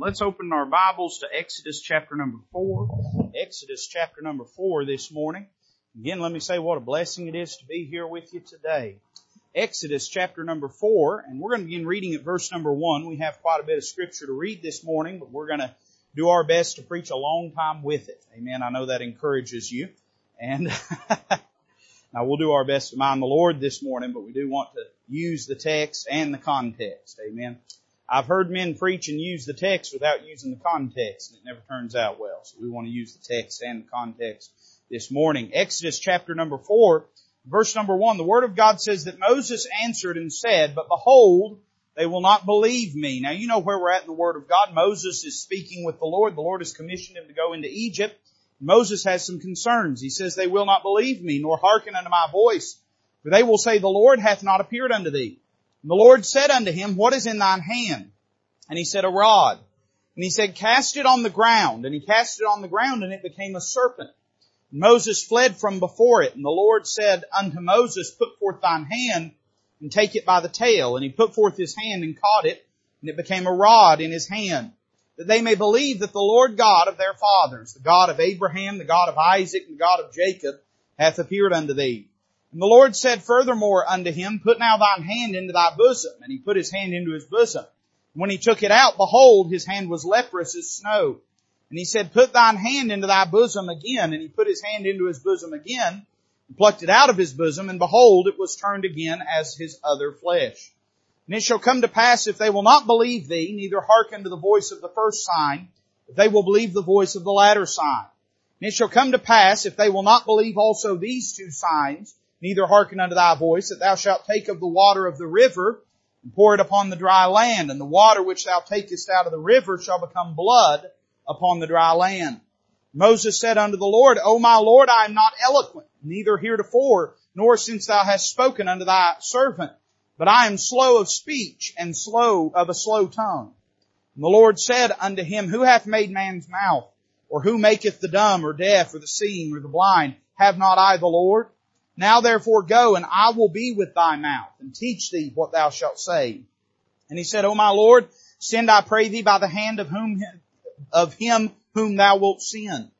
Let's open our Bibles to Exodus chapter number four. Exodus chapter number four this morning. Again, let me say what a blessing it is to be here with you today. Exodus chapter number four, and we're going to begin reading at verse number one. We have quite a bit of scripture to read this morning, but we're going to do our best to preach a long time with it. Amen. I know that encourages you. And now we'll do our best to mind the Lord this morning, but we do want to use the text and the context. Amen. I've heard men preach and use the text without using the context, and it never turns out well. So we want to use the text and the context this morning. Exodus chapter number four, verse number one, the Word of God says that Moses answered and said, But behold, they will not believe me. Now you know where we're at in the Word of God. Moses is speaking with the Lord. The Lord has commissioned him to go into Egypt. Moses has some concerns. He says, They will not believe me, nor hearken unto my voice. For they will say, The Lord hath not appeared unto thee. And the Lord said unto him, What is in thine hand? And he said, A rod. And he said, Cast it on the ground. And he cast it on the ground, and it became a serpent. And Moses fled from before it. And the Lord said unto Moses, Put forth thine hand, and take it by the tail. And he put forth his hand and caught it, and it became a rod in his hand. That they may believe that the Lord God of their fathers, the God of Abraham, the God of Isaac, and the God of Jacob, hath appeared unto thee. And the Lord said furthermore unto him, Put now thine hand into thy bosom. And he put his hand into his bosom. And when he took it out, behold, his hand was leprous as snow. And he said, Put thine hand into thy bosom again. And he put his hand into his bosom again, and plucked it out of his bosom, and behold, it was turned again as his other flesh. And it shall come to pass if they will not believe thee, neither hearken to the voice of the first sign, if they will believe the voice of the latter sign. And it shall come to pass if they will not believe also these two signs, neither hearken unto thy voice, that thou shalt take of the water of the river and pour it upon the dry land, and the water which thou takest out of the river shall become blood upon the dry land. Moses said unto the Lord, O my Lord, I am not eloquent, neither heretofore, nor since thou hast spoken unto thy servant, but I am slow of speech and slow of a slow tongue. And the Lord said unto him, Who hath made man's mouth? Or who maketh the dumb or deaf or the seeing or the blind? Have not I the Lord? Now therefore go, and I will be with thy mouth, and teach thee what thou shalt say. And he said, O my Lord, send I pray thee by the hand of whom, of him whom thou wilt send.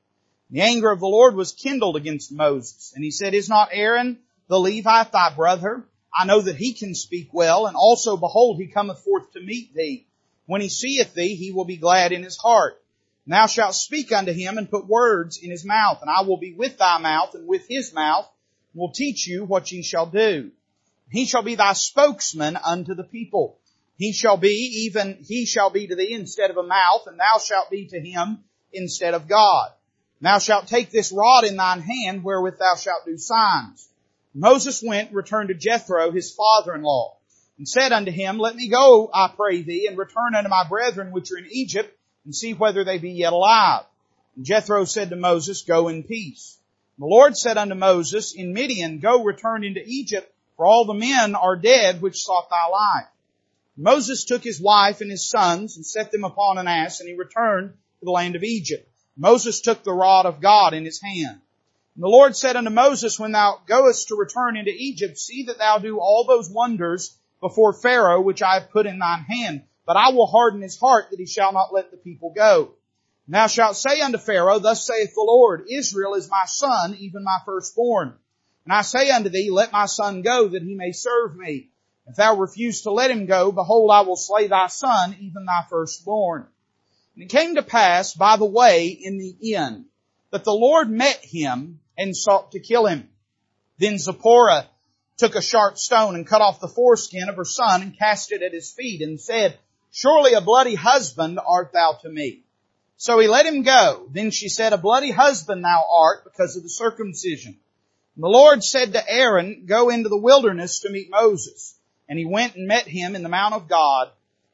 The anger of the Lord was kindled against Moses, and he said, Is not Aaron the Levite thy brother? I know that he can speak well, and also behold, he cometh forth to meet thee. When he seeth thee, he will be glad in his heart. Thou shalt speak unto him and put words in his mouth, and I will be with thy mouth and with his mouth, will teach you what ye shall do. He shall be thy spokesman unto the people. He shall be, even he shall be to thee instead of a mouth, and thou shalt be to him instead of God. Thou shalt take this rod in thine hand wherewith thou shalt do signs. Moses went, returned to Jethro, his father-in-law, and said unto him, Let me go, I pray thee, and return unto my brethren which are in Egypt, and see whether they be yet alive. And Jethro said to Moses, Go in peace. The Lord said unto Moses, In Midian, go return into Egypt, for all the men are dead which sought thy life. Moses took his wife and his sons and set them upon an ass, and he returned to the land of Egypt. Moses took the rod of God in his hand. And the Lord said unto Moses, When thou goest to return into Egypt, see that thou do all those wonders before Pharaoh which I have put in thine hand. But I will harden his heart that he shall not let the people go. Thou shalt say unto Pharaoh, Thus saith the Lord, Israel is my son, even my firstborn. And I say unto thee, Let my son go, that he may serve me. If thou refuse to let him go, behold, I will slay thy son, even thy firstborn. And it came to pass by the way in the inn that the Lord met him and sought to kill him. Then Zipporah took a sharp stone and cut off the foreskin of her son and cast it at his feet and said, Surely a bloody husband art thou to me. So he let him go. Then she said, A bloody husband thou art because of the circumcision. And the Lord said to Aaron, Go into the wilderness to meet Moses. And he went and met him in the mount of God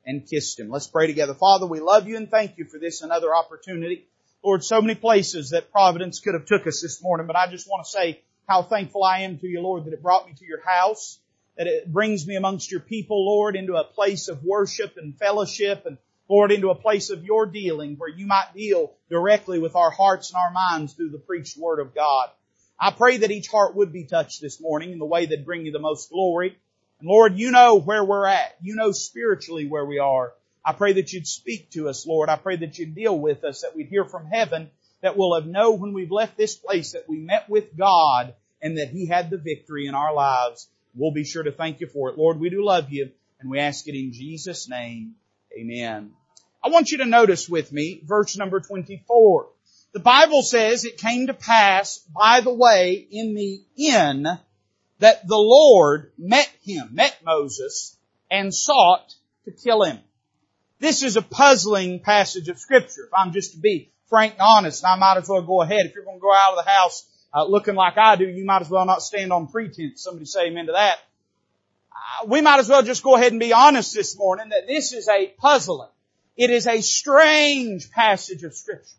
and kissed him. Let's pray together. Father, we love you and thank you for this another opportunity. Lord, so many places that Providence could have took us this morning, but I just want to say how thankful I am to you, Lord, that it brought me to your house, that it brings me amongst your people, Lord, into a place of worship and fellowship and Lord, into a place of your dealing where you might deal directly with our hearts and our minds through the preached word of God. I pray that each heart would be touched this morning in the way that bring you the most glory. And Lord, you know where we're at. You know spiritually where we are. I pray that you'd speak to us, Lord. I pray that you'd deal with us, that we'd hear from heaven, that we'll have know when we've left this place that we met with God and that He had the victory in our lives. We'll be sure to thank you for it. Lord, we do love you and we ask it in Jesus' name. Amen. I want you to notice with me verse number 24. The Bible says it came to pass by the way in the inn that the Lord met him, met Moses, and sought to kill him. This is a puzzling passage of scripture. If I'm just to be frank and honest, I might as well go ahead. If you're going to go out of the house uh, looking like I do, you might as well not stand on pretense. Somebody say amen to that. We might as well just go ahead and be honest this morning that this is a puzzling. It is a strange passage of scripture.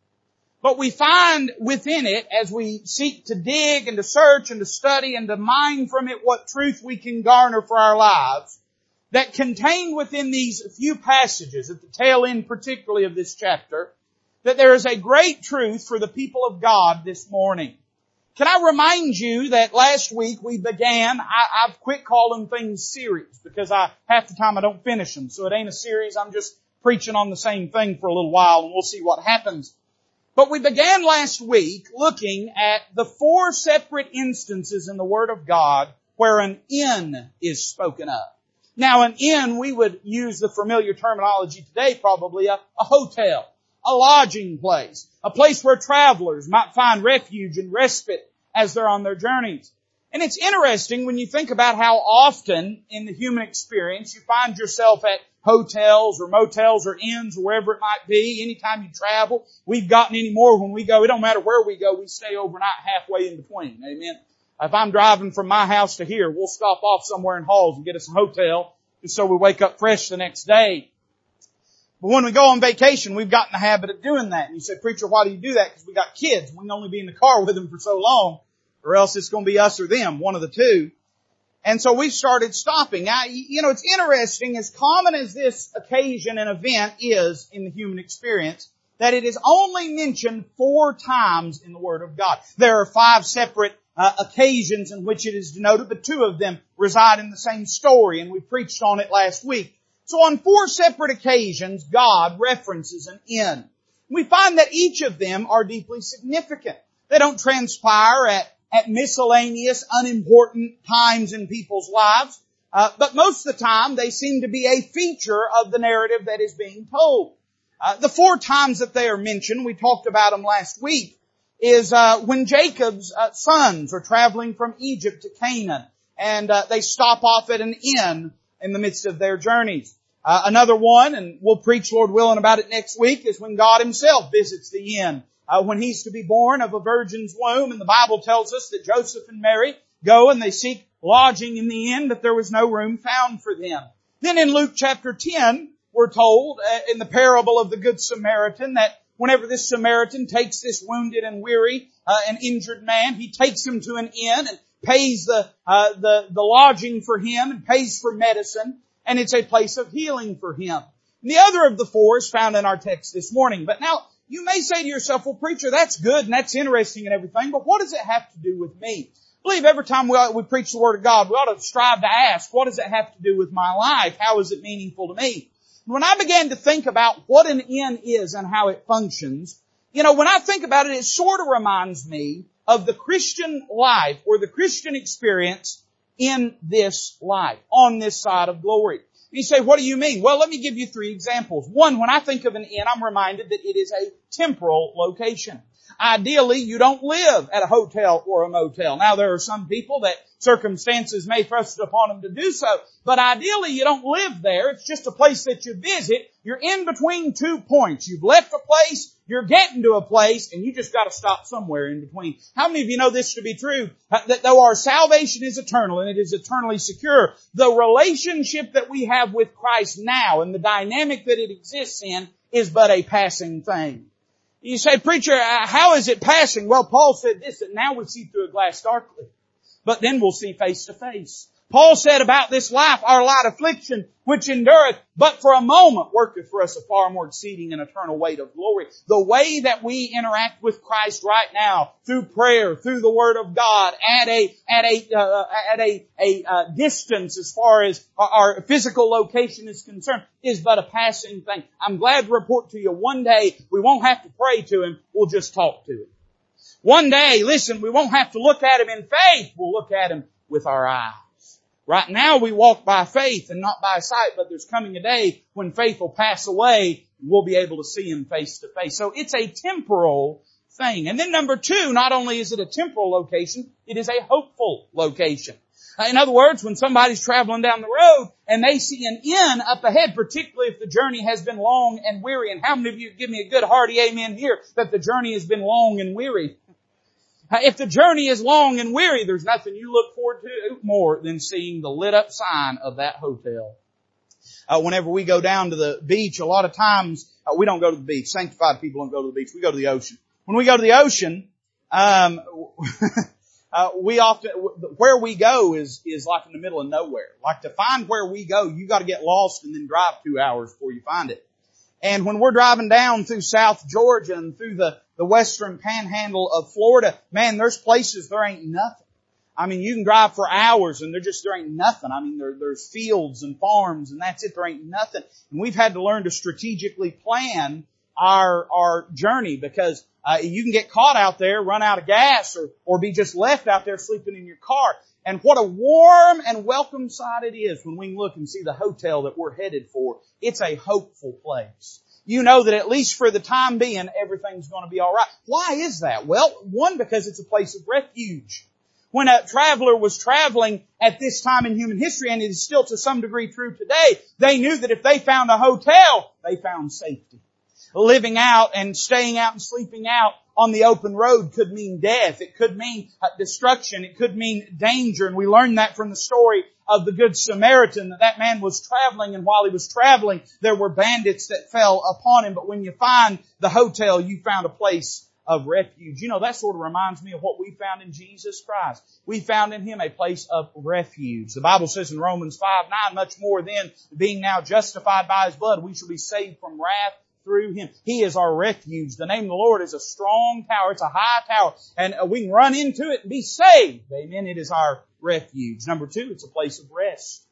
But we find within it, as we seek to dig and to search and to study and to mine from it what truth we can garner for our lives, that contained within these few passages, at the tail end particularly of this chapter, that there is a great truth for the people of God this morning. Can I remind you that last week we began, I, have quit calling things series because I, half the time I don't finish them. So it ain't a series, I'm just preaching on the same thing for a little while and we'll see what happens. But we began last week looking at the four separate instances in the Word of God where an inn is spoken of. Now an inn, we would use the familiar terminology today probably a, a hotel a lodging place, a place where travelers might find refuge and respite as they're on their journeys. And it's interesting when you think about how often in the human experience you find yourself at hotels or motels or inns or wherever it might be. Anytime you travel, we've gotten any more when we go. It don't matter where we go, we stay overnight halfway in between. Amen. If I'm driving from my house to here, we'll stop off somewhere in Halls and get us a hotel just so we wake up fresh the next day. But when we go on vacation, we've gotten the habit of doing that. And you say, preacher, why do you do that? Because we got kids. We can only be in the car with them for so long, or else it's going to be us or them, one of the two. And so we started stopping. Now, you know, it's interesting, as common as this occasion and event is in the human experience, that it is only mentioned four times in the Word of God. There are five separate uh, occasions in which it is denoted, but two of them reside in the same story, and we preached on it last week. So on four separate occasions, God references an inn. We find that each of them are deeply significant. They don't transpire at, at miscellaneous, unimportant times in people's lives, uh, but most of the time they seem to be a feature of the narrative that is being told. Uh, the four times that they are mentioned, we talked about them last week, is uh, when Jacob's uh, sons are traveling from Egypt to Canaan, and uh, they stop off at an inn in the midst of their journeys. Uh, another one, and we'll preach, Lord willing, about it next week, is when God Himself visits the inn. Uh, when He's to be born of a virgin's womb, and the Bible tells us that Joseph and Mary go and they seek lodging in the inn, but there was no room found for them. Then in Luke chapter 10, we're told uh, in the parable of the Good Samaritan that whenever this Samaritan takes this wounded and weary uh, and injured man, he takes him to an inn and pays the, uh, the the lodging for him and pays for medicine and it's a place of healing for him. And the other of the four is found in our text this morning. But now, you may say to yourself, well preacher, that's good and that's interesting and everything, but what does it have to do with me? I believe every time we, we preach the Word of God, we ought to strive to ask, what does it have to do with my life? How is it meaningful to me? When I began to think about what an inn is and how it functions, you know, when I think about it, it sort of reminds me of the Christian life or the Christian experience in this life, on this side of glory. You say, what do you mean? Well, let me give you three examples. One, when I think of an inn, I'm reminded that it is a temporal location. Ideally, you don't live at a hotel or a motel. Now, there are some people that circumstances may thrust upon them to do so, but ideally you don't live there. It's just a place that you visit. You're in between two points. You've left a place, you're getting to a place, and you just gotta stop somewhere in between. How many of you know this to be true? That though our salvation is eternal and it is eternally secure, the relationship that we have with Christ now and the dynamic that it exists in is but a passing thing. You say, preacher, uh, how is it passing? Well, Paul said this, that now we see through a glass darkly, but then we'll see face to face. Paul said about this life, our light affliction, which endureth, but for a moment worketh for us a far more exceeding and eternal weight of glory. The way that we interact with Christ right now, through prayer, through the Word of God, at a, at a, uh, at a, a uh, distance as far as our physical location is concerned, is but a passing thing. I'm glad to report to you one day we won't have to pray to Him, we'll just talk to Him. One day, listen, we won't have to look at Him in faith, we'll look at Him with our eyes. Right now we walk by faith and not by sight, but there's coming a day when faith will pass away and we'll be able to see Him face to face. So it's a temporal thing. And then number two, not only is it a temporal location, it is a hopeful location. In other words, when somebody's traveling down the road and they see an inn up ahead, particularly if the journey has been long and weary, and how many of you give me a good hearty amen here that the journey has been long and weary? If the journey is long and weary, there's nothing you look forward to more than seeing the lit up sign of that hotel. Uh, whenever we go down to the beach, a lot of times uh, we don't go to the beach. Sanctified people don't go to the beach. We go to the ocean. When we go to the ocean, um, uh, we often where we go is is like in the middle of nowhere. Like to find where we go, you got to get lost and then drive two hours before you find it. And when we're driving down through South Georgia and through the, the western panhandle of Florida, man, there's places there ain't nothing. I mean, you can drive for hours and there just, there ain't nothing. I mean, there, there's fields and farms and that's it. There ain't nothing. And we've had to learn to strategically plan our, our journey because uh, you can get caught out there, run out of gas or, or be just left out there sleeping in your car. And what a warm and welcome sight it is when we look and see the hotel that we're headed for. It's a hopeful place. You know that at least for the time being, everything's going to be alright. Why is that? Well, one, because it's a place of refuge. When a traveler was traveling at this time in human history, and it is still to some degree true today, they knew that if they found a hotel, they found safety. Living out and staying out and sleeping out on the open road could mean death. It could mean destruction. It could mean danger. And we learned that from the story of the Good Samaritan that that man was traveling and while he was traveling, there were bandits that fell upon him. But when you find the hotel, you found a place of refuge. You know, that sort of reminds me of what we found in Jesus Christ. We found in Him a place of refuge. The Bible says in Romans 5, 9, much more than being now justified by His blood, we shall be saved from wrath through Him. He is our refuge. The name of the Lord is a strong tower. It's a high tower. And uh, we can run into it and be saved. Amen. It is our refuge. Number two, it's a place of rest.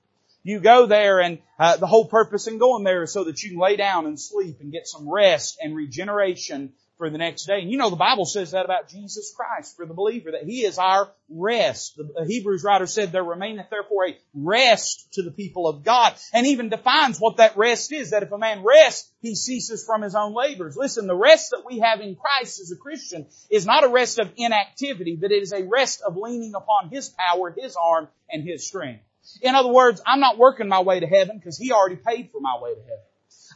You go there and uh, the whole purpose in going there is so that you can lay down and sleep and get some rest and regeneration for the next day. And you know the Bible says that about Jesus Christ for the believer, that He is our rest. The Hebrews writer said there remaineth therefore a rest to the people of God and even defines what that rest is, that if a man rests, he ceases from his own labors. Listen, the rest that we have in Christ as a Christian is not a rest of inactivity, but it is a rest of leaning upon His power, His arm, and His strength. In other words, I'm not working my way to heaven because He already paid for my way to heaven.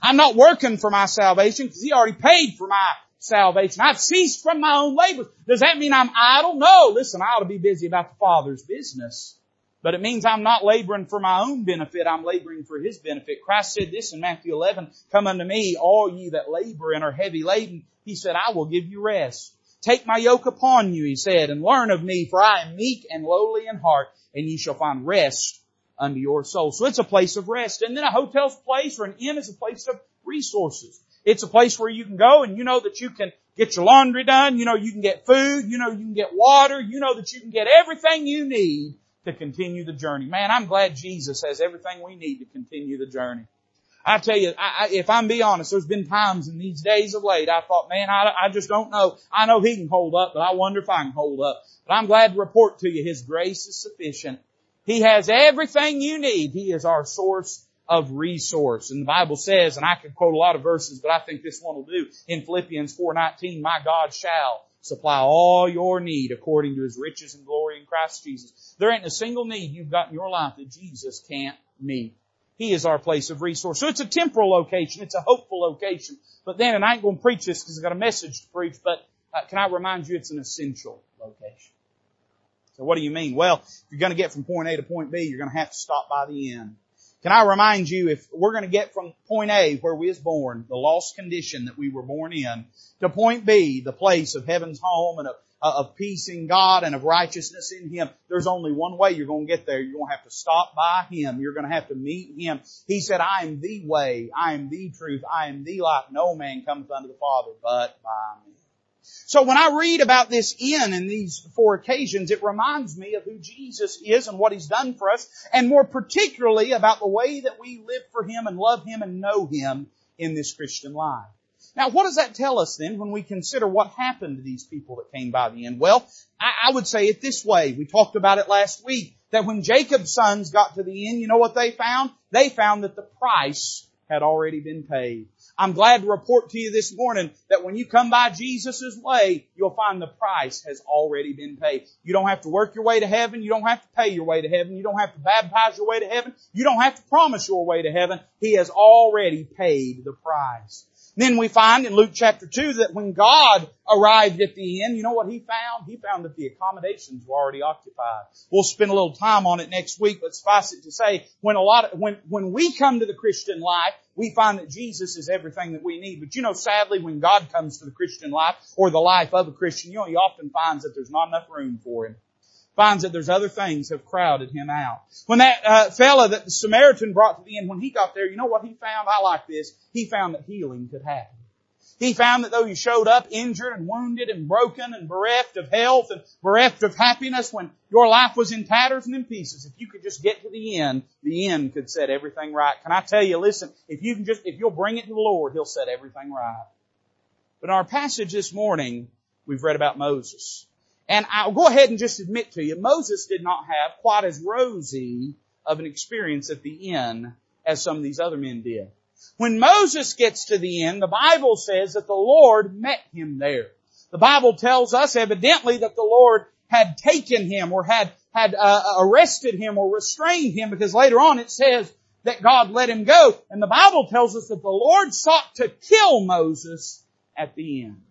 I'm not working for my salvation because He already paid for my salvation. I've ceased from my own labors. Does that mean I'm idle? No. Listen, I ought to be busy about the Father's business. But it means I'm not laboring for my own benefit. I'm laboring for His benefit. Christ said this in Matthew 11, come unto me, all ye that labor and are heavy laden. He said, I will give you rest. Take my yoke upon you, he said, and learn of me, for I am meek and lowly in heart, and ye shall find rest unto your soul. So it's a place of rest. And then a hotel's place or an inn is a place of resources. It's a place where you can go and you know that you can get your laundry done. You know you can get food. You know you can get water. You know that you can get everything you need to continue the journey. Man, I'm glad Jesus has everything we need to continue the journey. I tell you, I, I, if I'm be honest, there's been times in these days of late I thought, man, I, I just don't know. I know He can hold up, but I wonder if I can hold up. But I'm glad to report to you His grace is sufficient. He has everything you need. He is our source of resource. And the Bible says, and I could quote a lot of verses, but I think this one will do. In Philippians 4.19, my God shall supply all your need according to his riches and glory in Christ Jesus. There ain't a single need you've got in your life that Jesus can't meet. He is our place of resource. So it's a temporal location. It's a hopeful location. But then, and I ain't going to preach this because I've got a message to preach, but uh, can I remind you it's an essential location. So what do you mean? Well, if you're going to get from point A to point B, you're going to have to stop by the inn. Can I remind you, if we're going to get from point A, where we was born, the lost condition that we were born in, to point B, the place of heaven's home and of, uh, of peace in God and of righteousness in Him, there's only one way you're going to get there. You're going to have to stop by Him. You're going to have to meet Him. He said, I am the way, I am the truth, I am the life. No man cometh unto the Father but by me. So when I read about this inn in these four occasions, it reminds me of who Jesus is and what He's done for us, and more particularly about the way that we live for Him and love Him and know Him in this Christian life. Now, what does that tell us then when we consider what happened to these people that came by the inn? Well, I, I would say it this way. We talked about it last week, that when Jacob's sons got to the inn, you know what they found? They found that the price had already been paid. I'm glad to report to you this morning that when you come by Jesus' way, you'll find the price has already been paid. You don't have to work your way to heaven. You don't have to pay your way to heaven. You don't have to baptize your way to heaven. You don't have to promise your way to heaven. He has already paid the price. Then we find in Luke chapter 2 that when God arrived at the inn, you know what he found? He found that the accommodations were already occupied. We'll spend a little time on it next week, but suffice it to say, when a lot of, when, when we come to the Christian life, we find that Jesus is everything that we need. But you know, sadly, when God comes to the Christian life, or the life of a Christian, you know, he often finds that there's not enough room for him finds that there's other things have crowded him out. When that uh, fella that the Samaritan brought to the inn, when he got there, you know what he found? I like this. He found that healing could happen. He found that though you showed up injured and wounded and broken and bereft of health and bereft of happiness when your life was in tatters and in pieces, if you could just get to the end, the end could set everything right. Can I tell you, listen, if you can just, if you'll bring it to the Lord, He'll set everything right. But in our passage this morning, we've read about Moses. And I'll go ahead and just admit to you, Moses did not have quite as rosy of an experience at the end as some of these other men did. When Moses gets to the end, the Bible says that the Lord met him there. The Bible tells us evidently that the Lord had taken him or had had uh, arrested him or restrained him because later on it says that God let him go. And the Bible tells us that the Lord sought to kill Moses at the end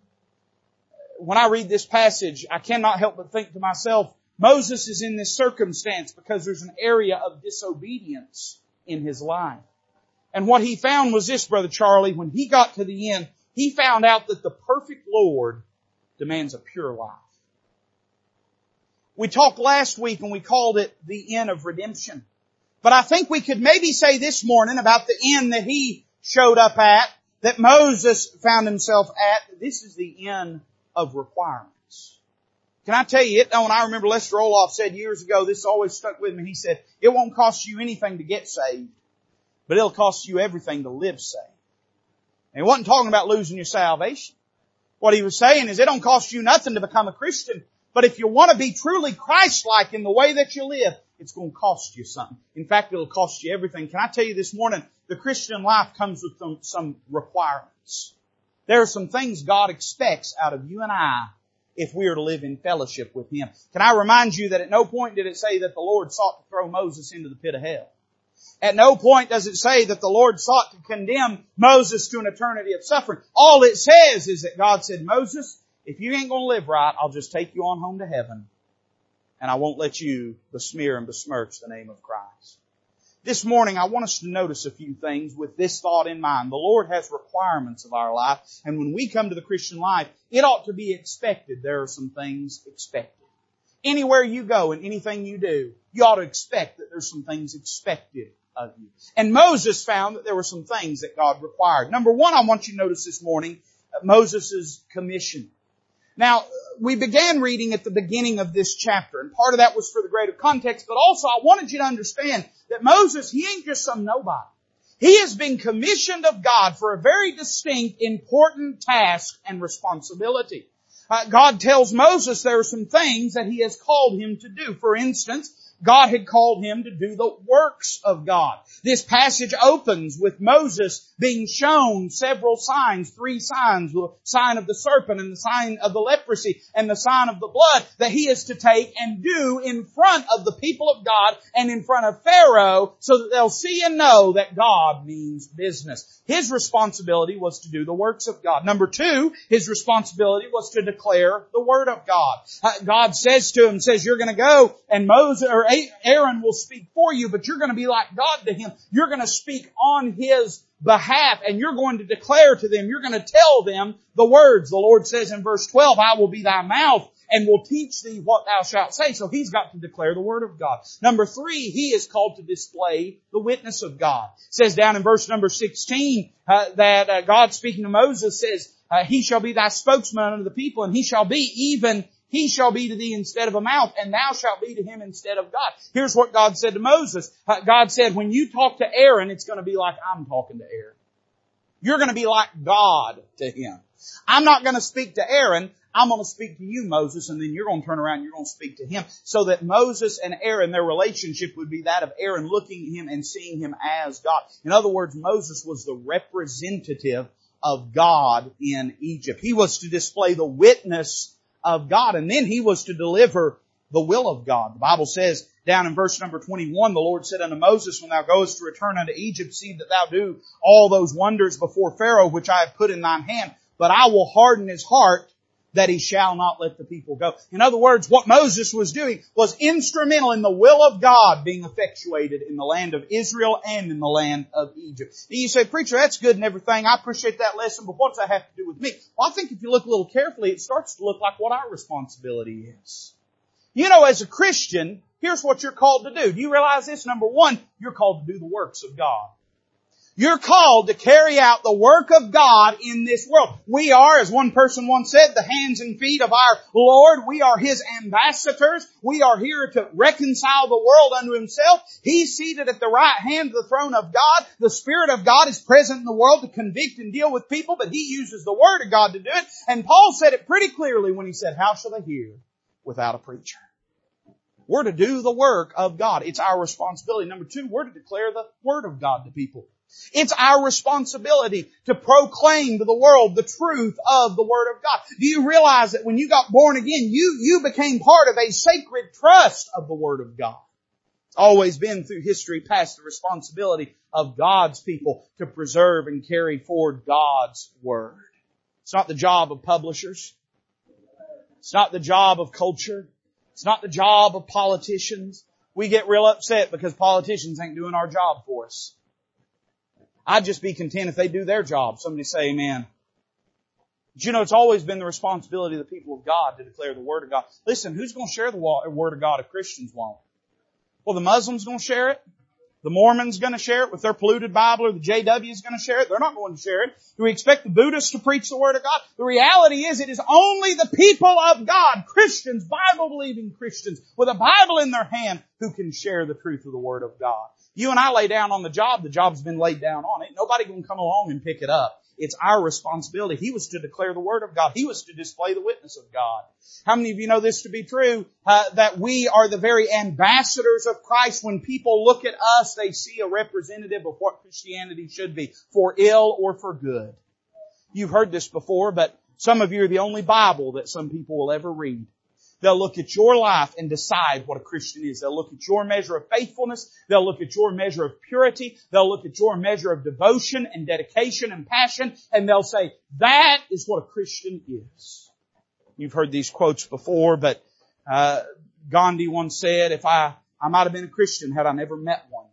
when I read this passage, I cannot help but think to myself, Moses is in this circumstance because there's an area of disobedience in his life. And what he found was this, Brother Charlie, when he got to the end, he found out that the perfect Lord demands a pure life. We talked last week and we called it the end of redemption. But I think we could maybe say this morning about the end that he showed up at, that Moses found himself at. This is the end of requirements. Can I tell you, it, oh, when I remember Lester Roloff said years ago, this always stuck with me. He said, it won't cost you anything to get saved, but it'll cost you everything to live saved. And he wasn't talking about losing your salvation. What he was saying is it don't cost you nothing to become a Christian, but if you want to be truly Christ-like in the way that you live, it's going to cost you something. In fact, it'll cost you everything. Can I tell you this morning, the Christian life comes with some requirements. There are some things God expects out of you and I if we are to live in fellowship with Him. Can I remind you that at no point did it say that the Lord sought to throw Moses into the pit of hell. At no point does it say that the Lord sought to condemn Moses to an eternity of suffering. All it says is that God said, Moses, if you ain't gonna live right, I'll just take you on home to heaven and I won't let you besmear and besmirch the name of Christ. This morning, I want us to notice a few things with this thought in mind. The Lord has requirements of our life, and when we come to the Christian life, it ought to be expected. There are some things expected. Anywhere you go and anything you do, you ought to expect that there's some things expected of you. And Moses found that there were some things that God required. Number one, I want you to notice this morning, uh, Moses' commission. Now, we began reading at the beginning of this chapter, and part of that was for the greater context, but also I wanted you to understand that Moses, he ain't just some nobody. He has been commissioned of God for a very distinct, important task and responsibility. Uh, God tells Moses there are some things that he has called him to do. For instance, God had called him to do the works of God. This passage opens with Moses being shown several signs, three signs, the sign of the serpent and the sign of the leprosy and the sign of the blood that he is to take and do in front of the people of God and in front of Pharaoh so that they'll see and know that God means business. His responsibility was to do the works of God. Number two, his responsibility was to declare the word of God. Uh, God says to him, says, you're going to go and Moses, or Aaron will speak for you, but you're going to be like God to him. You're going to speak on his behalf and you're going to declare to them, you're going to tell them the words. The Lord says in verse 12, I will be thy mouth and will teach thee what thou shalt say. So he's got to declare the word of God. Number three, he is called to display the witness of God. It says down in verse number 16 uh, that uh, God speaking to Moses says, uh, he shall be thy spokesman unto the people and he shall be even he shall be to thee instead of a mouth, and thou shalt be to him instead of God. Here's what God said to Moses. Uh, God said, when you talk to Aaron, it's going to be like I'm talking to Aaron. You're going to be like God to him. I'm not going to speak to Aaron. I'm going to speak to you, Moses, and then you're going to turn around and you're going to speak to him. So that Moses and Aaron, their relationship would be that of Aaron looking at him and seeing him as God. In other words, Moses was the representative of God in Egypt. He was to display the witness of God and then he was to deliver the will of God. The Bible says down in verse number 21, the Lord said unto Moses, when thou goest to return unto Egypt, see that thou do all those wonders before Pharaoh which I have put in thine hand, but I will harden his heart that he shall not let the people go. In other words, what Moses was doing was instrumental in the will of God being effectuated in the land of Israel and in the land of Egypt. And you say, preacher, that's good and everything. I appreciate that lesson, but what does that have to do with me? Well, I think if you look a little carefully, it starts to look like what our responsibility is. You know, as a Christian, here's what you're called to do. Do you realize this? Number one, you're called to do the works of God. You're called to carry out the work of God in this world. We are, as one person once said, the hands and feet of our Lord. We are His ambassadors. We are here to reconcile the world unto Himself. He's seated at the right hand of the throne of God. The Spirit of God is present in the world to convict and deal with people, but He uses the Word of God to do it. And Paul said it pretty clearly when he said, how shall they hear without a preacher? We're to do the work of God. It's our responsibility. Number two, we're to declare the Word of God to people. It's our responsibility to proclaim to the world the truth of the Word of God. Do you realize that when you got born again, you, you became part of a sacred trust of the Word of God? It's always been through history past the responsibility of God's people to preserve and carry forward God's Word. It's not the job of publishers. It's not the job of culture. It's not the job of politicians. We get real upset because politicians ain't doing our job for us. I'd just be content if they do their job. Somebody say amen. But you know, it's always been the responsibility of the people of God to declare the Word of God. Listen, who's going to share the Word of God if Christians won't? Well, the Muslims going to share it. The Mormons going to share it with their polluted Bible or the JW is going to share it. They're not going to share it. Do we expect the Buddhists to preach the Word of God? The reality is it is only the people of God, Christians, Bible believing Christians with a Bible in their hand who can share the truth of the Word of God. You and I lay down on the job, the job's been laid down on it. Nobody can come along and pick it up. It's our responsibility. He was to declare the word of God. He was to display the witness of God. How many of you know this to be true? Uh, that we are the very ambassadors of Christ. When people look at us, they see a representative of what Christianity should be, for ill or for good. You've heard this before, but some of you are the only Bible that some people will ever read. They'll look at your life and decide what a Christian is. They'll look at your measure of faithfulness. They'll look at your measure of purity. They'll look at your measure of devotion and dedication and passion and they'll say, that is what a Christian is. You've heard these quotes before, but uh, Gandhi once said, if I, I might have been a Christian had I never met one.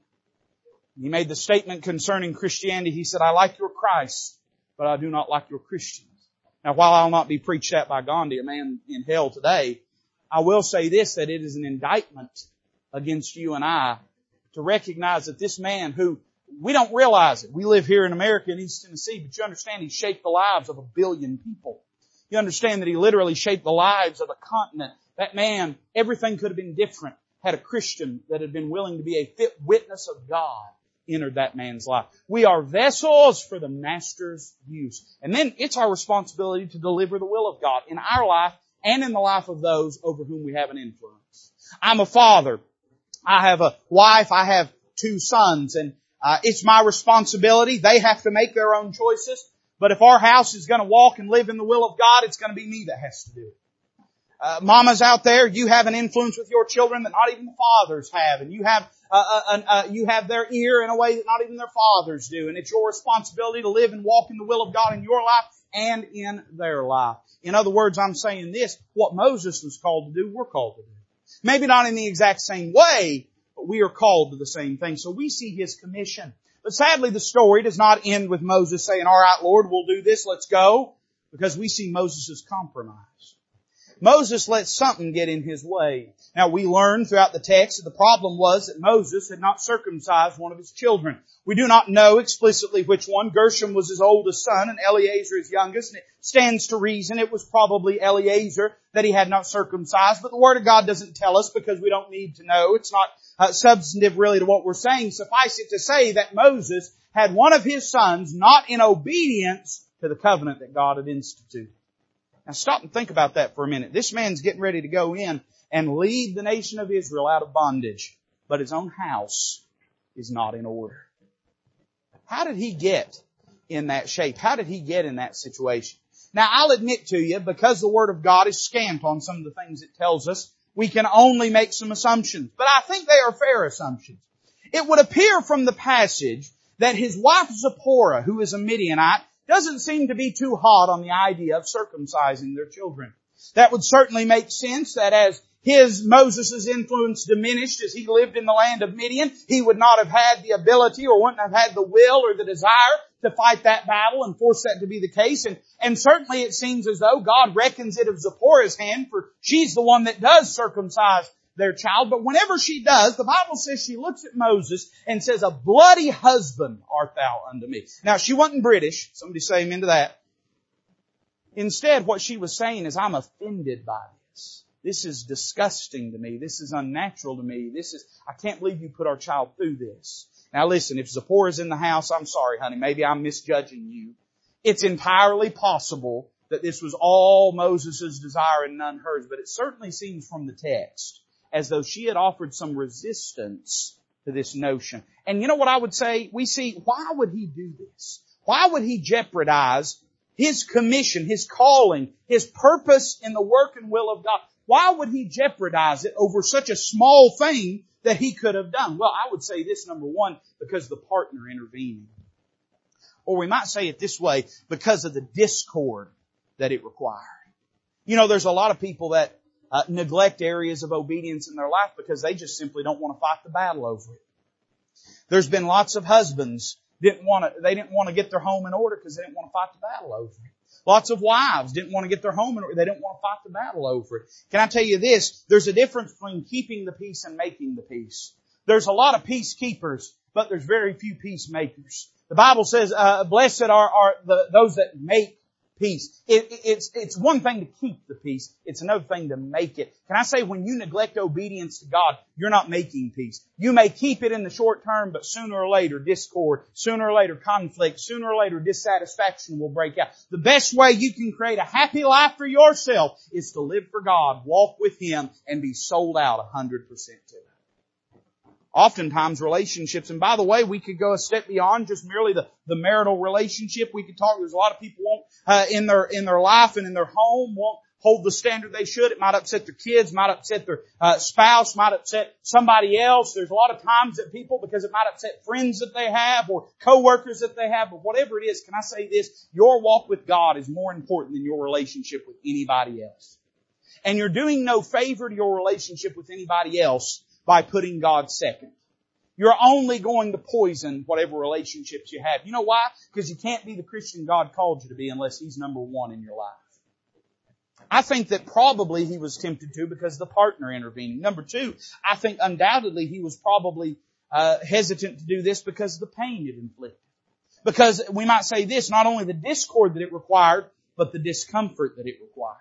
He made the statement concerning Christianity. He said, I like your Christ, but I do not like your Christians. Now while I'll not be preached at by Gandhi, a man in hell today, I will say this, that it is an indictment against you and I to recognize that this man who we don't realize it. We live here in America in East Tennessee, but you understand he shaped the lives of a billion people. You understand that he literally shaped the lives of a continent. That man, everything could have been different had a Christian that had been willing to be a fit witness of God entered that man's life. We are vessels for the Master's use. And then it's our responsibility to deliver the will of God in our life and in the life of those over whom we have an influence. I'm a father. I have a wife. I have two sons and uh, it's my responsibility. They have to make their own choices. But if our house is going to walk and live in the will of God, it's going to be me that has to do it. Uh, mamas out there, you have an influence with your children that not even the fathers have, and you have uh, uh, uh, you have their ear in a way that not even their fathers do, and it's your responsibility to live and walk in the will of God in your life and in their life. In other words, I'm saying this, what Moses was called to do, we're called to do. Maybe not in the exact same way, but we are called to the same thing. So we see His commission. But sadly the story does not end with Moses saying, alright Lord, we'll do this, let's go. Because we see Moses' compromise. Moses let something get in his way. Now we learn throughout the text that the problem was that Moses had not circumcised one of his children. We do not know explicitly which one. Gershom was his oldest son and Eleazar his youngest, and it stands to reason it was probably Eleazar that he had not circumcised, but the Word of God doesn't tell us because we don't need to know. It's not uh, substantive really to what we're saying. Suffice it to say that Moses had one of his sons not in obedience to the covenant that God had instituted. Now stop and think about that for a minute. This man's getting ready to go in and lead the nation of Israel out of bondage, but his own house is not in order. How did he get in that shape? How did he get in that situation? Now I'll admit to you, because the Word of God is scant on some of the things it tells us, we can only make some assumptions. But I think they are fair assumptions. It would appear from the passage that his wife Zipporah, who is a Midianite, doesn't seem to be too hot on the idea of circumcising their children. That would certainly make sense that as his, Moses' influence diminished as he lived in the land of Midian, he would not have had the ability or wouldn't have had the will or the desire to fight that battle and force that to be the case. And, and certainly it seems as though God reckons it of Zipporah's hand for she's the one that does circumcise their child. But whenever she does, the Bible says she looks at Moses and says, a bloody husband art thou unto me. Now she wasn't British. Somebody say amen to that. Instead, what she was saying is, I'm offended by this. This is disgusting to me. This is unnatural to me. This is, I can't believe you put our child through this. Now listen, if Zipporah's in the house, I'm sorry, honey. Maybe I'm misjudging you. It's entirely possible that this was all Moses' desire and none hers, but it certainly seems from the text as though she had offered some resistance to this notion. And you know what I would say? We see, why would he do this? Why would he jeopardize his commission, his calling, his purpose in the work and will of God? Why would he jeopardize it over such a small thing that he could have done? Well, I would say this number one, because the partner intervened. Or we might say it this way, because of the discord that it required. You know, there's a lot of people that uh, neglect areas of obedience in their life because they just simply don't want to fight the battle over it. There's been lots of husbands didn't want to, they didn't want to get their home in order because they didn't want to fight the battle over it. Lots of wives didn't want to get their home in order. They didn't want to fight the battle over it. Can I tell you this? There's a difference between keeping the peace and making the peace. There's a lot of peacekeepers, but there's very few peacemakers. The Bible says, uh, blessed are, are the, those that make peace. It, it's, it's one thing to keep the peace. It's another thing to make it. Can I say when you neglect obedience to God, you're not making peace. You may keep it in the short term, but sooner or later discord, sooner or later conflict, sooner or later dissatisfaction will break out. The best way you can create a happy life for yourself is to live for God, walk with Him, and be sold out a hundred percent to Him oftentimes relationships. And by the way, we could go a step beyond just merely the, the marital relationship. We could talk, there's a lot of people won't, uh, in their, in their life and in their home won't hold the standard they should. It might upset their kids, might upset their uh, spouse, might upset somebody else. There's a lot of times that people, because it might upset friends that they have or coworkers that they have, but whatever it is, can I say this? Your walk with God is more important than your relationship with anybody else. And you're doing no favor to your relationship with anybody else by putting God second. You're only going to poison whatever relationships you have. You know why? Because you can't be the Christian God called you to be unless He's number one in your life. I think that probably he was tempted to because the partner intervening. Number two, I think undoubtedly he was probably uh, hesitant to do this because of the pain it inflicted. Because we might say this, not only the discord that it required, but the discomfort that it required.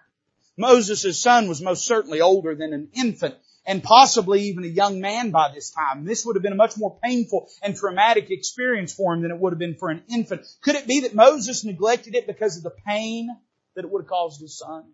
Moses' son was most certainly older than an infant and possibly even a young man by this time. This would have been a much more painful and traumatic experience for him than it would have been for an infant. Could it be that Moses neglected it because of the pain that it would have caused his son?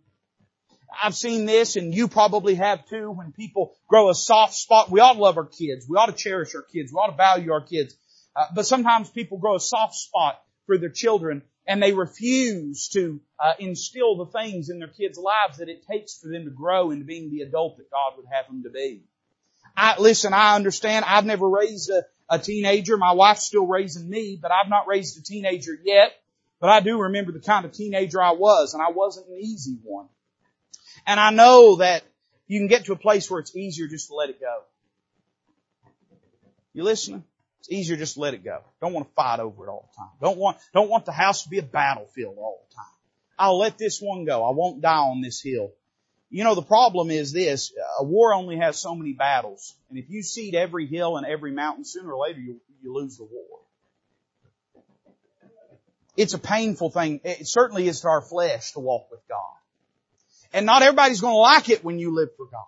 I've seen this and you probably have too when people grow a soft spot. We ought to love our kids. We ought to cherish our kids. We ought to value our kids. Uh, but sometimes people grow a soft spot for their children and they refuse to uh, instill the things in their kids' lives that it takes for them to grow into being the adult that God would have them to be. I, listen, I understand. I've never raised a, a teenager. My wife's still raising me, but I've not raised a teenager yet. But I do remember the kind of teenager I was, and I wasn't an easy one. And I know that you can get to a place where it's easier just to let it go. You listening? It's easier just to let it go. Don't want to fight over it all the time. Don't want, don't want the house to be a battlefield all the time. I'll let this one go. I won't die on this hill. You know, the problem is this, a war only has so many battles. And if you cede every hill and every mountain, sooner or later you, you lose the war. It's a painful thing. It certainly is to our flesh to walk with God. And not everybody's going to like it when you live for God.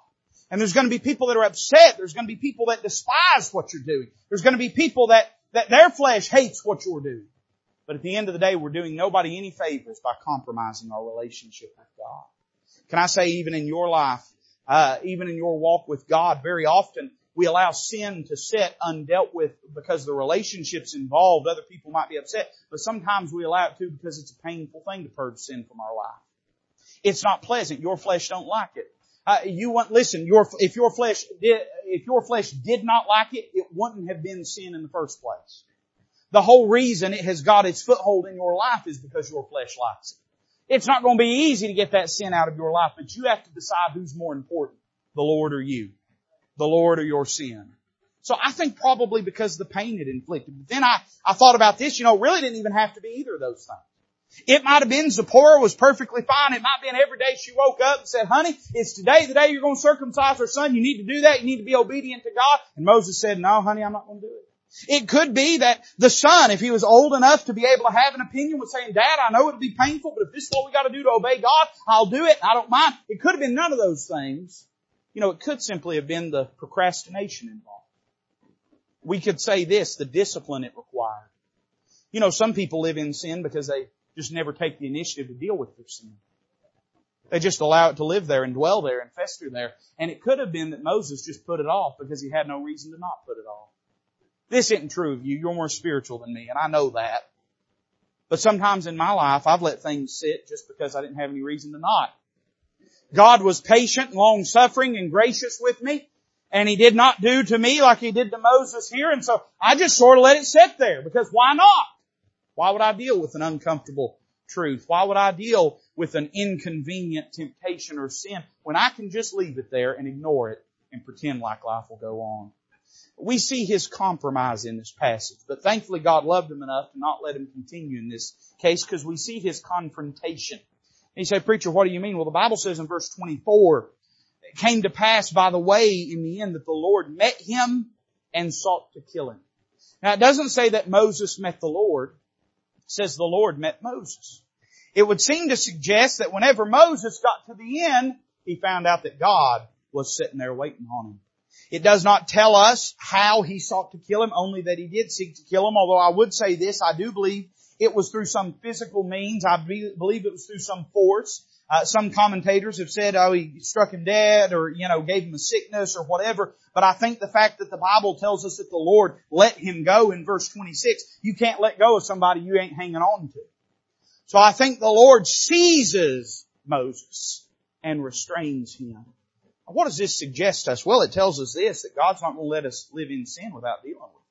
And there's going to be people that are upset. There's going to be people that despise what you're doing. There's going to be people that, that their flesh hates what you're doing. But at the end of the day, we're doing nobody any favors by compromising our relationship with God. Can I say even in your life, uh, even in your walk with God, very often we allow sin to sit undealt with because the relationships involved, other people might be upset, but sometimes we allow it to because it's a painful thing to purge sin from our life. It's not pleasant. Your flesh don't like it. Uh, you want, listen, your, if your flesh did, if your flesh did not like it, it wouldn't have been sin in the first place. The whole reason it has got its foothold in your life is because your flesh likes it. It's not going to be easy to get that sin out of your life, but you have to decide who's more important, the Lord or you, the Lord or your sin. So I think probably because the pain it inflicted. But then I, I thought about this, you know, really didn't even have to be either of those things. It might have been Zipporah was perfectly fine. It might have been every day she woke up and said, honey, it's today the day you're going to circumcise her son. You need to do that. You need to be obedient to God. And Moses said, no, honey, I'm not going to do it. It could be that the son, if he was old enough to be able to have an opinion, was saying, Dad, I know it'll be painful, but if this is what we gotta do to obey God, I'll do it. I don't mind. It could have been none of those things. You know, it could simply have been the procrastination involved. We could say this, the discipline it required. You know, some people live in sin because they just never take the initiative to deal with their sin. They just allow it to live there and dwell there and fester there. And it could have been that Moses just put it off because he had no reason to not put it off. This isn't true of you. You're more spiritual than me, and I know that. But sometimes in my life, I've let things sit just because I didn't have any reason to not. God was patient and long suffering and gracious with me, and He did not do to me like He did to Moses here, and so I just sort of let it sit there, because why not? Why would I deal with an uncomfortable truth? Why would I deal with an inconvenient temptation or sin when I can just leave it there and ignore it and pretend like life will go on? we see his compromise in this passage, but thankfully God loved him enough to not let him continue in this case because we see his confrontation. You say, preacher, what do you mean? Well, the Bible says in verse 24, it came to pass by the way in the end that the Lord met him and sought to kill him. Now it doesn't say that Moses met the Lord. Says the Lord met Moses. It would seem to suggest that whenever Moses got to the end, he found out that God was sitting there waiting on him. It does not tell us how he sought to kill him, only that he did seek to kill him, although I would say this, I do believe it was through some physical means. I believe it was through some force. Uh, some commentators have said, oh, he struck him dead or, you know, gave him a sickness or whatever. But I think the fact that the Bible tells us that the Lord let him go in verse 26, you can't let go of somebody you ain't hanging on to. So I think the Lord seizes Moses and restrains him. What does this suggest to us? Well, it tells us this, that God's not going to let us live in sin without dealing with us.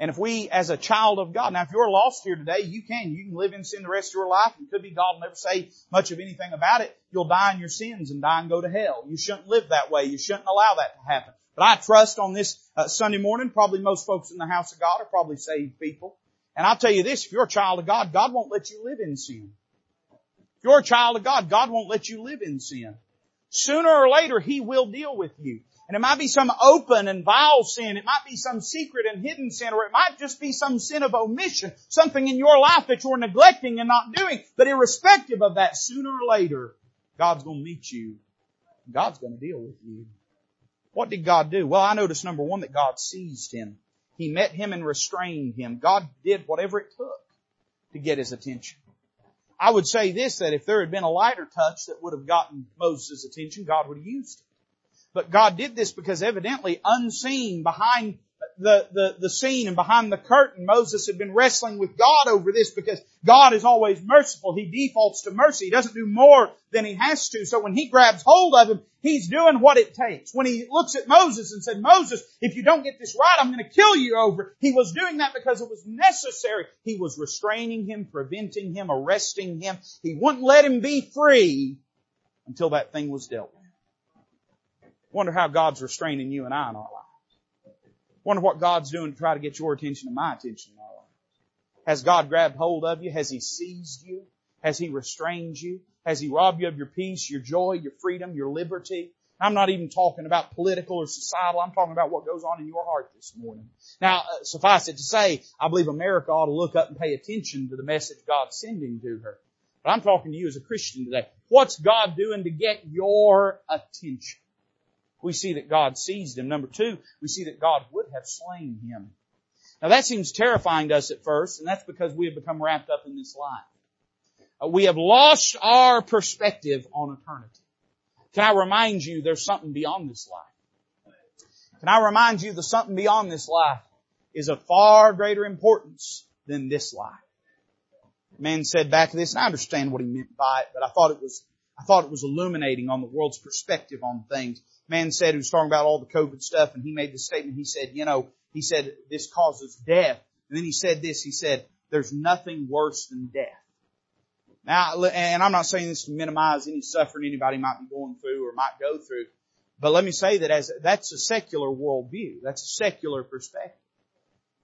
And if we, as a child of God, now if you're lost here today, you can. You can live in sin the rest of your life. It could be God will never say much of anything about it. You'll die in your sins and die and go to hell. You shouldn't live that way. You shouldn't allow that to happen. But I trust on this uh, Sunday morning, probably most folks in the house of God are probably saved people. And I'll tell you this, if you're a child of God, God won't let you live in sin. If you're a child of God, God won't let you live in sin. Sooner or later, He will deal with you. And it might be some open and vile sin. It might be some secret and hidden sin, or it might just be some sin of omission, something in your life that you're neglecting and not doing. But irrespective of that, sooner or later, God's going to meet you. God's going to deal with you. What did God do? Well, I noticed number one that God seized him. He met him and restrained him. God did whatever it took to get his attention. I would say this, that if there had been a lighter touch that would have gotten Moses' attention, God would have used it. But God did this because evidently unseen behind the, the, the scene and behind the curtain, Moses had been wrestling with God over this because God is always merciful. He defaults to mercy. He doesn't do more than he has to. So when he grabs hold of him, he's doing what it takes. When he looks at Moses and said, Moses, if you don't get this right, I'm going to kill you over. He was doing that because it was necessary. He was restraining him, preventing him, arresting him. He wouldn't let him be free until that thing was dealt with. Wonder how God's restraining you and I in our lives. Wonder what God's doing to try to get your attention and my attention in our lives. Has God grabbed hold of you? Has He seized you? Has He restrained you? Has He robbed you of your peace, your joy, your freedom, your liberty? I'm not even talking about political or societal. I'm talking about what goes on in your heart this morning. Now, uh, suffice it to say, I believe America ought to look up and pay attention to the message God's sending to her. But I'm talking to you as a Christian today. What's God doing to get your attention? We see that God seized him. Number two, we see that God would have slain him. Now that seems terrifying to us at first, and that's because we have become wrapped up in this life. Uh, we have lost our perspective on eternity. Can I remind you there's something beyond this life? Can I remind you that something beyond this life is of far greater importance than this life? man said back to this, and I understand what he meant by it, but I thought it was, I thought it was illuminating on the world's perspective on things. Man said he was talking about all the COVID stuff, and he made this statement. He said, you know, he said this causes death, and then he said this. He said, "There's nothing worse than death." Now, and I'm not saying this to minimize any suffering anybody might be going through or might go through, but let me say that as that's a secular worldview. That's a secular perspective.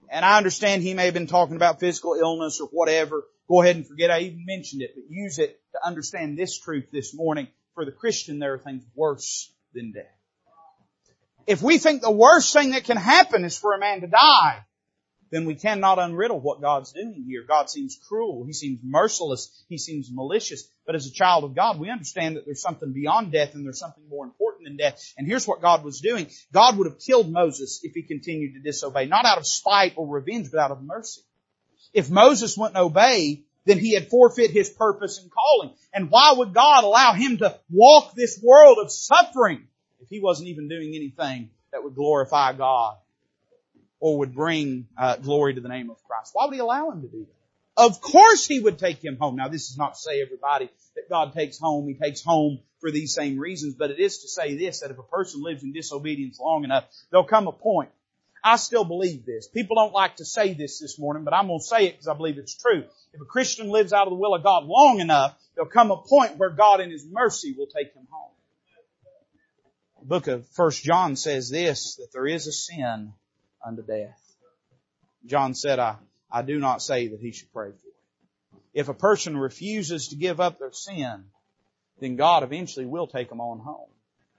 And I understand he may have been talking about physical illness or whatever. Go ahead and forget I even mentioned it, but use it to understand this truth this morning. For the Christian, there are things worse than death. If we think the worst thing that can happen is for a man to die, then we cannot unriddle what God's doing here. God seems cruel. He seems merciless. He seems malicious. But as a child of God, we understand that there's something beyond death and there's something more important than death. And here's what God was doing. God would have killed Moses if he continued to disobey, not out of spite or revenge, but out of mercy. If Moses wouldn't obey, then he had forfeit his purpose and calling. And why would God allow him to walk this world of suffering if he wasn't even doing anything that would glorify God? or would bring uh, glory to the name of Christ. Why would he allow him to do that? Of course he would take him home. Now this is not to say everybody that God takes home, he takes home for these same reasons, but it is to say this, that if a person lives in disobedience long enough, there'll come a point. I still believe this. People don't like to say this this morning, but I'm going to say it because I believe it's true. If a Christian lives out of the will of God long enough, there'll come a point where God in His mercy will take him home. Book of First John says this, that there is a sin unto death. John said, I, I do not say that he should pray for it. If a person refuses to give up their sin, then God eventually will take them on home.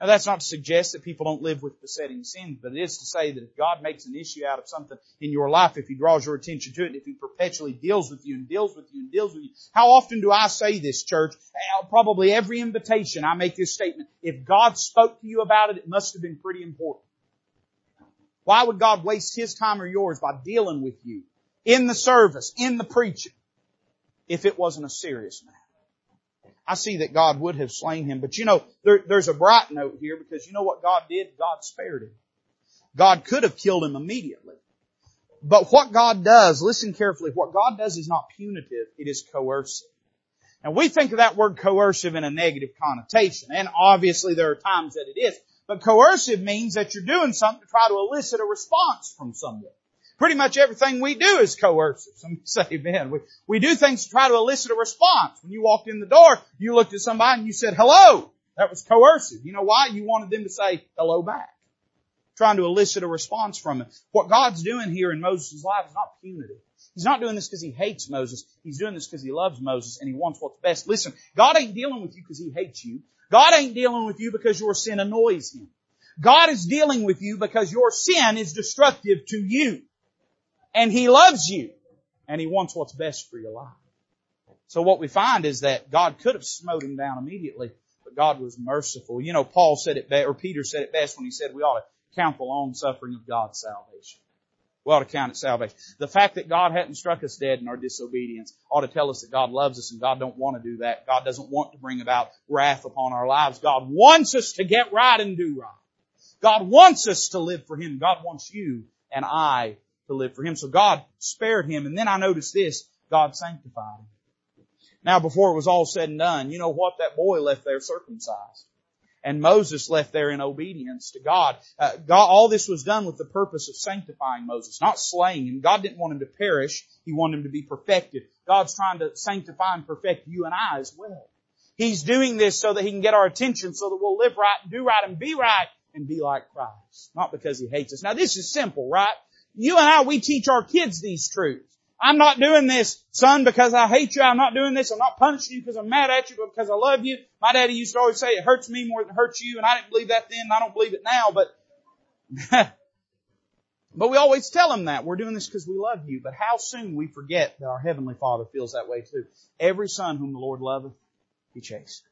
Now that's not to suggest that people don't live with besetting sins, but it is to say that if God makes an issue out of something in your life, if He draws your attention to it, if He perpetually deals with you and deals with you and deals with you. How often do I say this, church? Uh, probably every invitation I make this statement. If God spoke to you about it, it must have been pretty important. Why would God waste His time or yours by dealing with you in the service, in the preaching, if it wasn't a serious matter? I see that God would have slain him, but you know, there, there's a bright note here because you know what God did? God spared him. God could have killed him immediately. But what God does, listen carefully, what God does is not punitive, it is coercive. And we think of that word coercive in a negative connotation, and obviously there are times that it is. But coercive means that you're doing something to try to elicit a response from someone. Pretty much everything we do is coercive. Some say amen. We, we do things to try to elicit a response. When you walked in the door, you looked at somebody and you said hello. That was coercive. You know why? You wanted them to say hello back. Trying to elicit a response from them. What God's doing here in Moses' life is not punitive. He's not doing this because he hates Moses. He's doing this because he loves Moses and he wants what's best. Listen, God ain't dealing with you because he hates you. God ain't dealing with you because your sin annoys Him. God is dealing with you because your sin is destructive to you. And He loves you. And He wants what's best for your life. So what we find is that God could have smote him down immediately, but God was merciful. You know, Paul said it best, or Peter said it best when he said we ought to count the long suffering of God's salvation. We ought to count it salvation. The fact that God hadn't struck us dead in our disobedience ought to tell us that God loves us and God don't want to do that. God doesn't want to bring about wrath upon our lives. God wants us to get right and do right. God wants us to live for Him. God wants you and I to live for Him. So God spared him. And then I noticed this. God sanctified him. Now before it was all said and done, you know what? That boy left there circumcised and Moses left there in obedience to God. Uh, God. All this was done with the purpose of sanctifying Moses, not slaying him. God didn't want him to perish. He wanted him to be perfected. God's trying to sanctify and perfect you and I as well. He's doing this so that He can get our attention so that we'll live right, do right, and be right and be like Christ. Not because He hates us. Now this is simple, right? You and I, we teach our kids these truths. I'm not doing this, son, because I hate you. I'm not doing this. I'm not punishing you because I'm mad at you, but because I love you. My daddy used to always say it hurts me more than it hurts you, and I didn't believe that then, and I don't believe it now, but But we always tell them that. We're doing this because we love you. But how soon we forget that our Heavenly Father feels that way too. Every son whom the Lord loveth, He chased.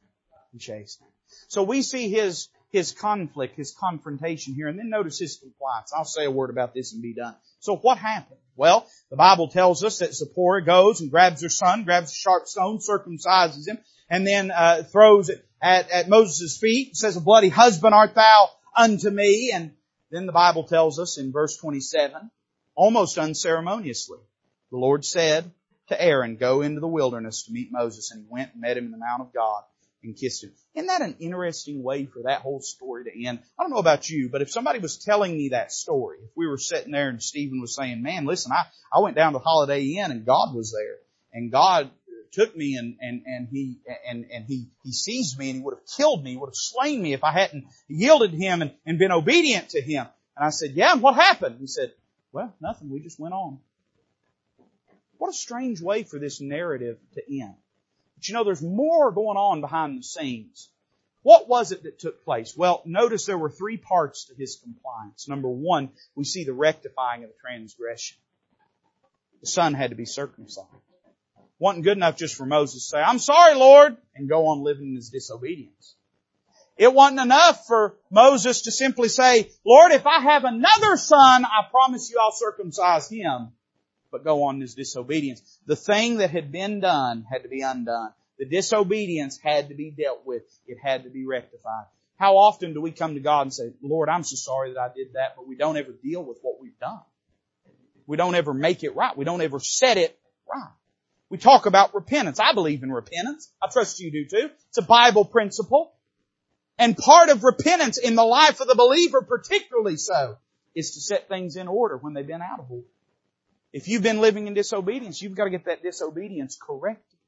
He chased. So we see His, His conflict, His confrontation here, and then notice His compliance. I'll say a word about this and be done. So what happened? Well, the Bible tells us that Zipporah goes and grabs her son, grabs a sharp stone, circumcises him, and then uh, throws it at, at Moses' feet. Says, "A bloody husband art thou unto me." And then the Bible tells us in verse 27, almost unceremoniously, the Lord said to Aaron, go into the wilderness to meet Moses. And he went and met him in the Mount of God and kissed him. Isn't that an interesting way for that whole story to end? I don't know about you, but if somebody was telling me that story, if we were sitting there and Stephen was saying, man, listen, I, I went down to Holiday Inn and God was there and God took me and, and, and he, and, and he, he seized me and he would have killed me, would have slain me if I hadn't yielded to him and, and been obedient to him. And I said, yeah, and what happened? He said, well, nothing. We just went on. What a strange way for this narrative to end. But you know, there's more going on behind the scenes. What was it that took place? Well, notice there were three parts to his compliance. Number one, we see the rectifying of the transgression. The son had to be circumcised wasn't good enough just for Moses to say, I'm sorry, Lord, and go on living in his disobedience. It wasn't enough for Moses to simply say, Lord, if I have another son, I promise you I'll circumcise him, but go on his disobedience. The thing that had been done had to be undone. The disobedience had to be dealt with. It had to be rectified. How often do we come to God and say, Lord, I'm so sorry that I did that, but we don't ever deal with what we've done. We don't ever make it right. We don't ever set it right. We talk about repentance. I believe in repentance. I trust you do too. It's a Bible principle. And part of repentance in the life of the believer, particularly so, is to set things in order when they've been out of order. If you've been living in disobedience, you've got to get that disobedience corrected.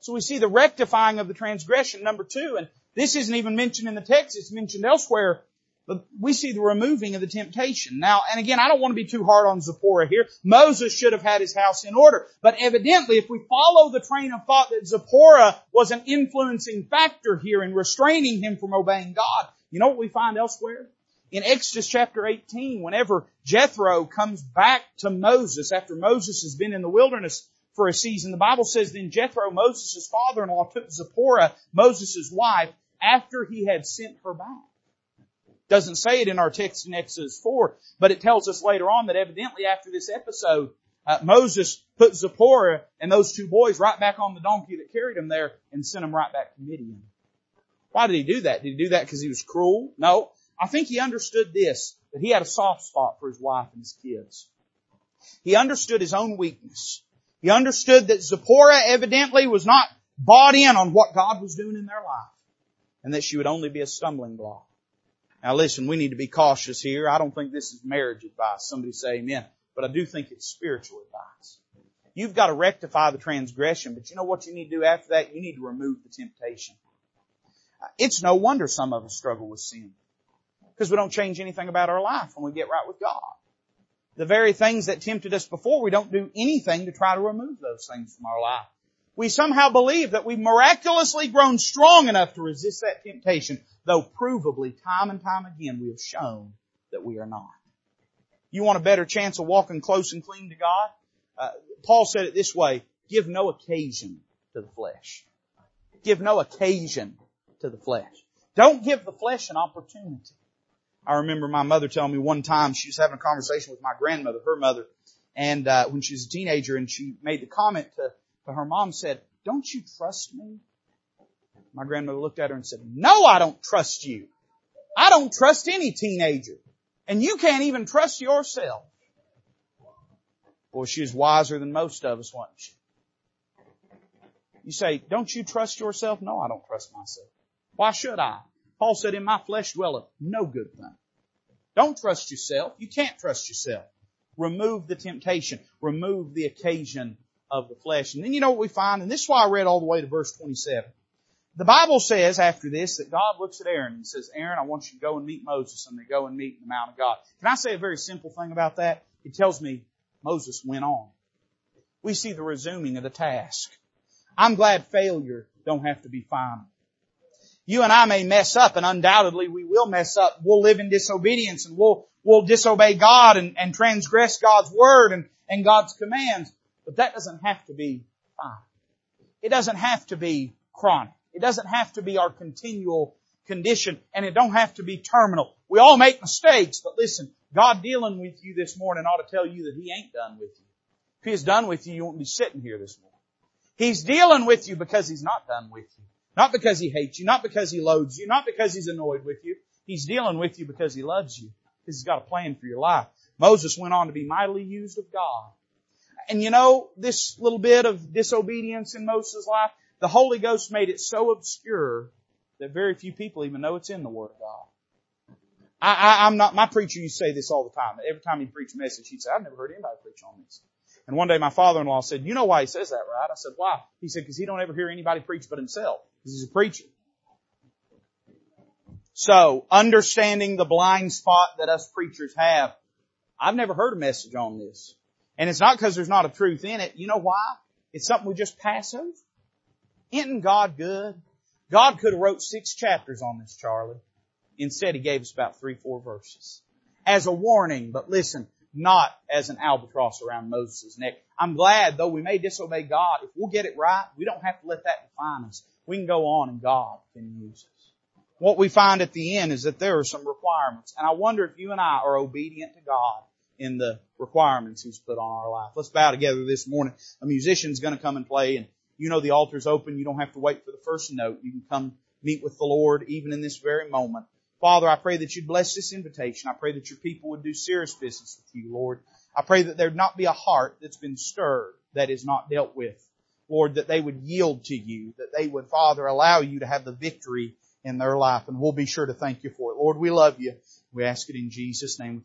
So we see the rectifying of the transgression, number two, and this isn't even mentioned in the text, it's mentioned elsewhere but we see the removing of the temptation. Now, and again, I don't want to be too hard on Zipporah here. Moses should have had his house in order. But evidently, if we follow the train of thought that Zipporah was an influencing factor here in restraining him from obeying God, you know what we find elsewhere? In Exodus chapter 18, whenever Jethro comes back to Moses after Moses has been in the wilderness for a season, the Bible says then Jethro, Moses' father-in-law, took Zipporah, Moses' wife, after he had sent her back. Doesn't say it in our text in Exodus 4, but it tells us later on that evidently after this episode, uh, Moses put Zipporah and those two boys right back on the donkey that carried them there and sent them right back to Midian. Why did he do that? Did he do that because he was cruel? No. I think he understood this, that he had a soft spot for his wife and his kids. He understood his own weakness. He understood that Zipporah evidently was not bought in on what God was doing in their life and that she would only be a stumbling block. Now listen, we need to be cautious here. I don't think this is marriage advice. Somebody say amen. But I do think it's spiritual advice. You've got to rectify the transgression, but you know what you need to do after that? You need to remove the temptation. It's no wonder some of us struggle with sin. Because we don't change anything about our life when we get right with God. The very things that tempted us before, we don't do anything to try to remove those things from our life. We somehow believe that we've miraculously grown strong enough to resist that temptation though provably time and time again we have shown that we are not. You want a better chance of walking close and clean to God? Uh, Paul said it this way, give no occasion to the flesh. Give no occasion to the flesh. Don't give the flesh an opportunity. I remember my mother telling me one time she was having a conversation with my grandmother, her mother, and uh, when she was a teenager, and she made the comment to, to her mom, said, "Don't you trust me?" My grandmother looked at her and said, no, I don't trust you. I don't trust any teenager. And you can't even trust yourself. Boy, she wiser than most of us, wasn't she? You say, don't you trust yourself? No, I don't trust myself. Why should I? Paul said, in my flesh dwelleth no good thing. Don't trust yourself. You can't trust yourself. Remove the temptation. Remove the occasion of the flesh. And then you know what we find? And this is why I read all the way to verse 27. the Bible says after this that God looks at Aaron and says, Aaron, I want you to go and meet Moses and they go and meet in the Mount of God. Can I say a very simple thing about that? It tells me Moses went on. We see the resuming of the task. I'm glad failure don't have to be final. You and I may mess up and undoubtedly we will mess up. We'll live in disobedience and we'll, we'll disobey God and, and transgress God's word and, and God's commands. But that doesn't have to be final. It doesn't have to be chronic. It doesn't have to be our continual condition and it don't have to be terminal. We all make mistakes, but listen, God dealing with you this morning ought to tell you that He ain't done with you. If He is done with you, you won't be sitting here this morning. He's dealing with you because He's not done with you. Not because He hates you, not because He loads you, not because He's annoyed with you. He's dealing with you because He loves you. Because He's got a plan for your life. Moses went on to be mightily used of God. And you know, this little bit of disobedience in Moses' life, the Holy Ghost made it so obscure that very few people even know it's in the Word of God. I, I, I'm not, my preacher used to say this all the time. Every time he preached a message, he'd say, I've never heard anybody preach on this. And one day my father-in-law said, you know why he says that, right? I said, why? He said, because he don't ever hear anybody preach but himself because he's a preacher. So, understanding the blind spot that us preachers have, I've never heard a message on this. And it's not because there's not a truth in it. You know why? It's something we just pass over. Isn't God good? God could have wrote six chapters on this, Charlie. Instead, He gave us about three, four verses. As a warning, but listen, not as an albatross around Moses' neck. I'm glad, though we may disobey God, if we'll get it right, we don't have to let that define us we can go on and God can use us. What we find at the end is that there are some requirements. And I wonder if you and I are obedient to God in the requirements He's put on our life. Let's bow together this morning. A musician's going to come and play and you know the altar's open. You don't have to wait for the first note. You can come meet with the Lord even in this very moment. Father, I pray that you'd bless this invitation. I pray that your people would do serious business with you, Lord. I pray that there'd not be a heart that's been stirred that is not dealt with. Lord, that they would yield to you, that they would, Father, allow you to have the victory in their life. And we'll be sure to thank you for it. Lord, we love you. We ask it in Jesus' name.